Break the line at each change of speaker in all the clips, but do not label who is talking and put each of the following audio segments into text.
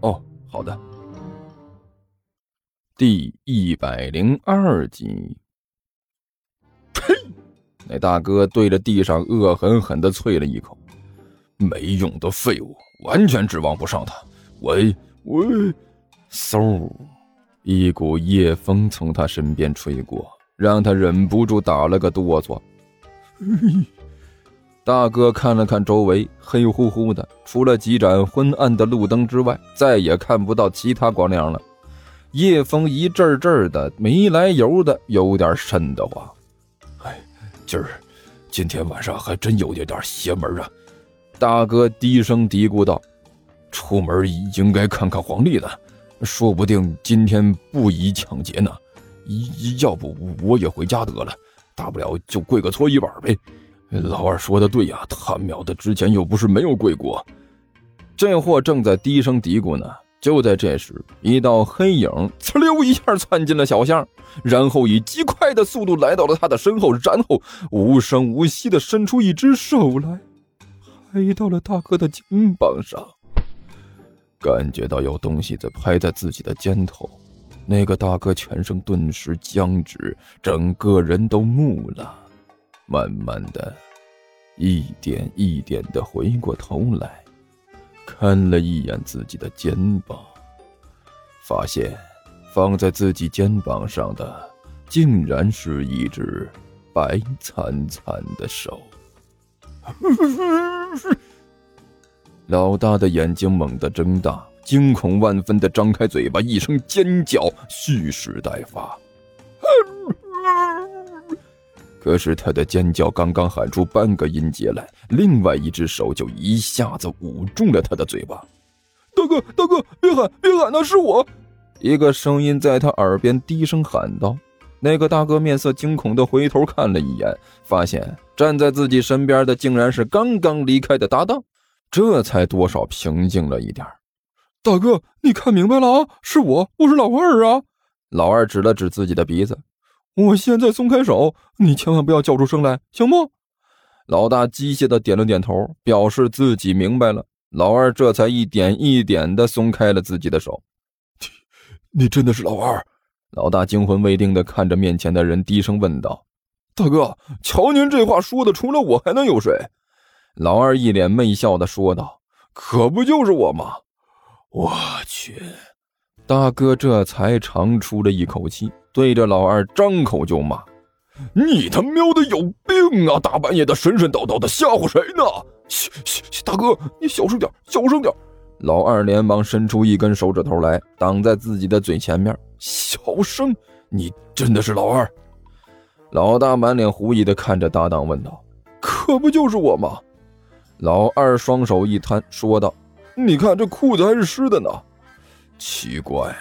哦，好的。
第一百零二集。
呸！
那大哥对着地上恶狠狠地啐了一口：“
没用的废物，完全指望不上他。”我我，
嗖！一股夜风从他身边吹过，让他忍不住打了个哆嗦。大哥看了看周围，黑乎乎的，除了几盏昏暗的路灯之外，再也看不到其他光亮了。夜风一阵阵的，没来由的，有点瘆得慌。
哎，今儿，今天晚上还真有点点邪门啊！
大哥低声嘀咕道：“
出门应该看看黄历的，说不定今天不宜抢劫呢。要不我也回家得了，大不了就跪个搓衣板呗。”老二说的对呀，他喵的之前又不是没有跪过。
这货正在低声嘀咕呢。就在这时，一道黑影呲溜一下窜进了小巷，然后以极快的速度来到了他的身后，然后无声无息的伸出一只手来，拍到了大哥的肩膀上。感觉到有东西在拍在自己的肩头，那个大哥全身顿时僵直，整个人都木了。慢慢的，一点一点的回过头来，看了一眼自己的肩膀，发现放在自己肩膀上的竟然是一只白惨惨的手。老大的眼睛猛地睁大，惊恐万分的张开嘴巴，一声尖叫，蓄势待发。可是他的尖叫刚刚喊出半个音节来，另外一只手就一下子捂住了他的嘴巴。
大哥，大哥，别喊，别喊，那是我！
一个声音在他耳边低声喊道。那个大哥面色惊恐的回头看了一眼，发现站在自己身边的竟然是刚刚离开的搭档，这才多少平静了一点。
大哥，你看明白了啊？是我，我是老二啊！
老二指了指自己的鼻子。
我现在松开手，你千万不要叫出声来，行不？
老大机械的点了点头，表示自己明白了。老二这才一点一点的松开了自己的手。
你，你真的是老二？
老大惊魂未定的看着面前的人，低声问道：“
大哥，瞧您这话说的，除了我还能有谁？”
老二一脸媚笑的说道：“
可不就是我吗？”我去！
大哥这才长出了一口气。对着老二张口就骂：“
你他喵的有病啊！大半夜的神神叨叨的吓唬谁呢？大哥，你小声点，小声点！”
老二连忙伸出一根手指头来挡在自己的嘴前面：“
小声！你真的是老二？”
老大满脸狐疑的看着搭档问道：“
可不就是我吗？”
老二双手一摊说道：“
你看这裤子还是湿的呢，
奇怪。”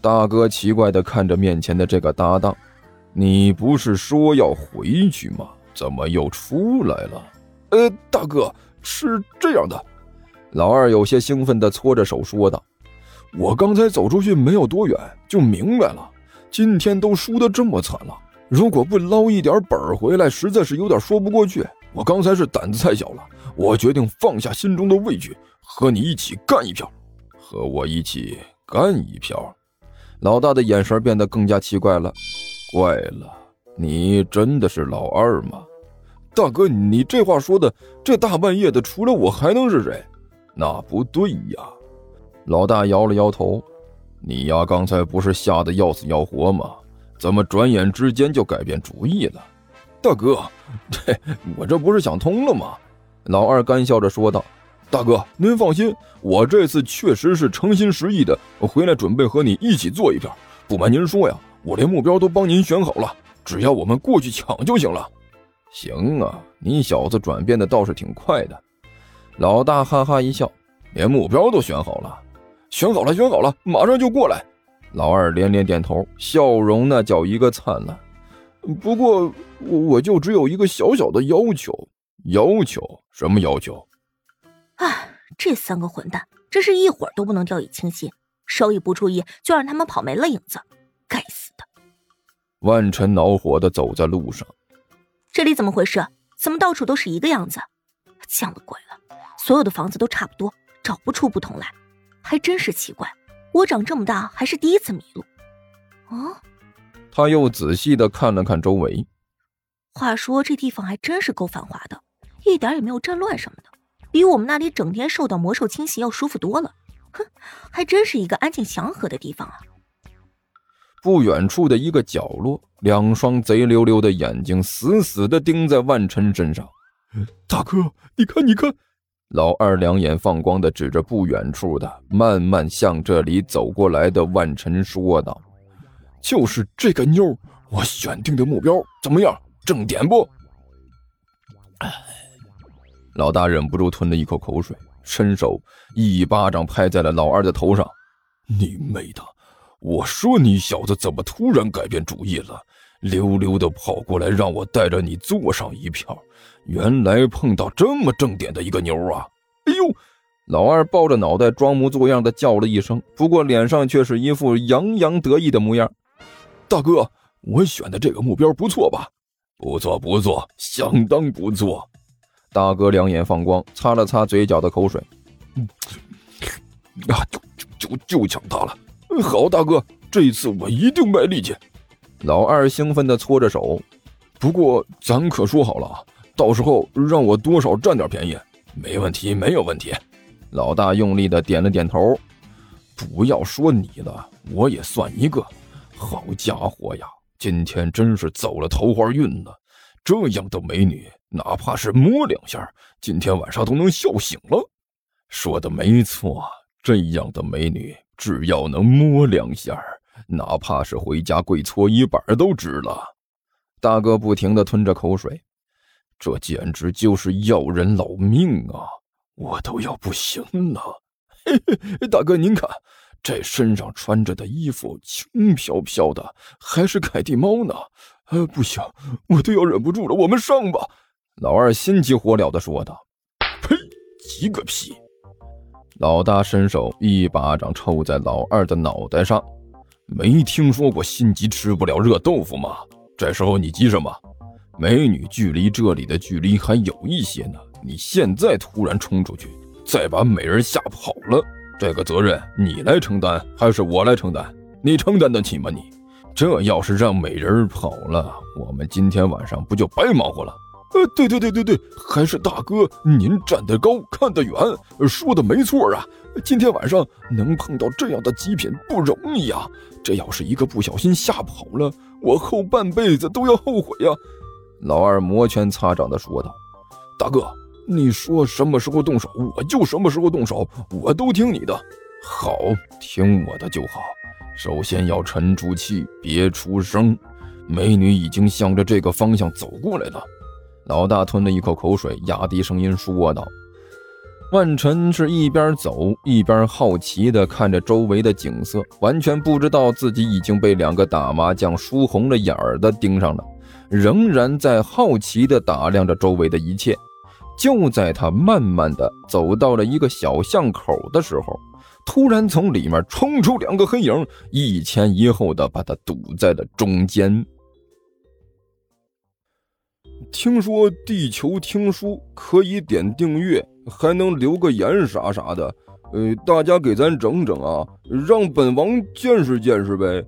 大哥奇怪的看着面前的这个搭档，你不是说要回去吗？怎么又出来了？
呃，大哥是这样的，
老二有些兴奋的搓着手说道：“
我刚才走出去没有多远，就明白了，今天都输得这么惨了，如果不捞一点本回来，实在是有点说不过去。我刚才是胆子太小了，我决定放下心中的畏惧，和你一起干一票，
和我一起干一票。”老大的眼神变得更加奇怪了，怪了，你真的是老二吗？
大哥，你这话说的，这大半夜的，除了我还能是谁？
那不对呀！老大摇了摇头，你呀，刚才不是吓得要死要活吗？怎么转眼之间就改变主意了？
大哥，这我这不是想通了吗？
老二干笑着说道。
大哥，您放心，我这次确实是诚心实意的回来，准备和你一起做一片。不瞒您说呀，我连目标都帮您选好了，只要我们过去抢就行了。
行啊，你小子转变的倒是挺快的。老大哈哈一笑，
连目标都选好了，选好了，选好了，马上就过来。
老二连连点头，笑容那叫一个灿烂。
不过，我我就只有一个小小的要求。
要求什么要求？
哎，这三个混蛋，真是一会儿都不能掉以轻心，稍一不注意就让他们跑没了影子。该死的！
万晨恼火的走在路上。
这里怎么回事？怎么到处都是一个样子？见了鬼了！所有的房子都差不多，找不出不同来，还真是奇怪。我长这么大还是第一次迷路。哦。
他又仔细的看了看周围。
话说这地方还真是够繁华的，一点也没有战乱什么的，比我们那里整天受到魔兽侵袭要舒服多了。哼，还真是一个安静祥和的地方啊。
不远处的一个角落，两双贼溜溜的眼睛死死地盯在万晨身上。
大哥，你看，你看！
老二两眼放光的指着不远处的慢慢向这里走过来的万晨说道。
就是这个妞，我选定的目标怎么样？正点不？
老大忍不住吞了一口口水，伸手一巴掌拍在了老二的头上。
你妹的！我说你小子怎么突然改变主意了？溜溜的跑过来让我带着你坐上一票，原来碰到这么正点的一个妞啊！
哎呦！老二抱着脑袋装模作样的叫了一声，不过脸上却是一副洋洋得意的模样。
大哥，我选的这个目标不错吧？
不错，不错，相当不错。大哥两眼放光，擦了擦嘴角的口水。
啊，就就就就抢他了！好，大哥，这一次我一定卖力气。
老二兴奋地搓着手。
不过咱可说好了，到时候让我多少占点便宜。
没问题，没有问题。老大用力地点了点头。不要说你了，我也算一个。好家伙呀，今天真是走了桃花运了！这样的美女，哪怕是摸两下，今天晚上都能笑醒了。说的没错，这样的美女，只要能摸两下，哪怕是回家跪搓衣板都值了。大哥不停地吞着口水，这简直就是要人老命啊！我都要不行了。
嘿嘿，大哥您看。这身上穿着的衣服轻飘飘的，还是凯蒂猫呢？呃，不行，我都要忍不住了。我们上吧！
老二心急火燎的说道。
呸！急个屁！
老大伸手一巴掌抽在老二的脑袋上。没听说过心急吃不了热豆腐吗？这时候你急什么？美女距离这里的距离还有一些呢。你现在突然冲出去，再把美人吓跑了。这个责任你来承担还是我来承担？你承担得起吗？你这要是让美人跑了，我们今天晚上不就白忙活了？
呃，对对对对对，还是大哥您站得高看得远，说的没错啊！今天晚上能碰到这样的极品不容易啊！这要是一个不小心吓跑了，我后半辈子都要后悔呀！
老二摩拳擦掌地说道：“
大哥。”你说什么时候动手，我就什么时候动手，我都听你的。
好，听我的就好。首先要沉住气，别出声。美女已经向着这个方向走过来了。老大吞了一口口水，压低声音说道：“万晨是一边走一边好奇地看着周围的景色，完全不知道自己已经被两个打麻将输红了眼儿的盯上了，仍然在好奇地打量着周围的一切。”就在他慢慢的走到了一个小巷口的时候，突然从里面冲出两个黑影，一前一后的把他堵在了中间。
听说地球听书可以点订阅，还能留个言啥啥的，呃，大家给咱整整啊，让本王见识见识呗。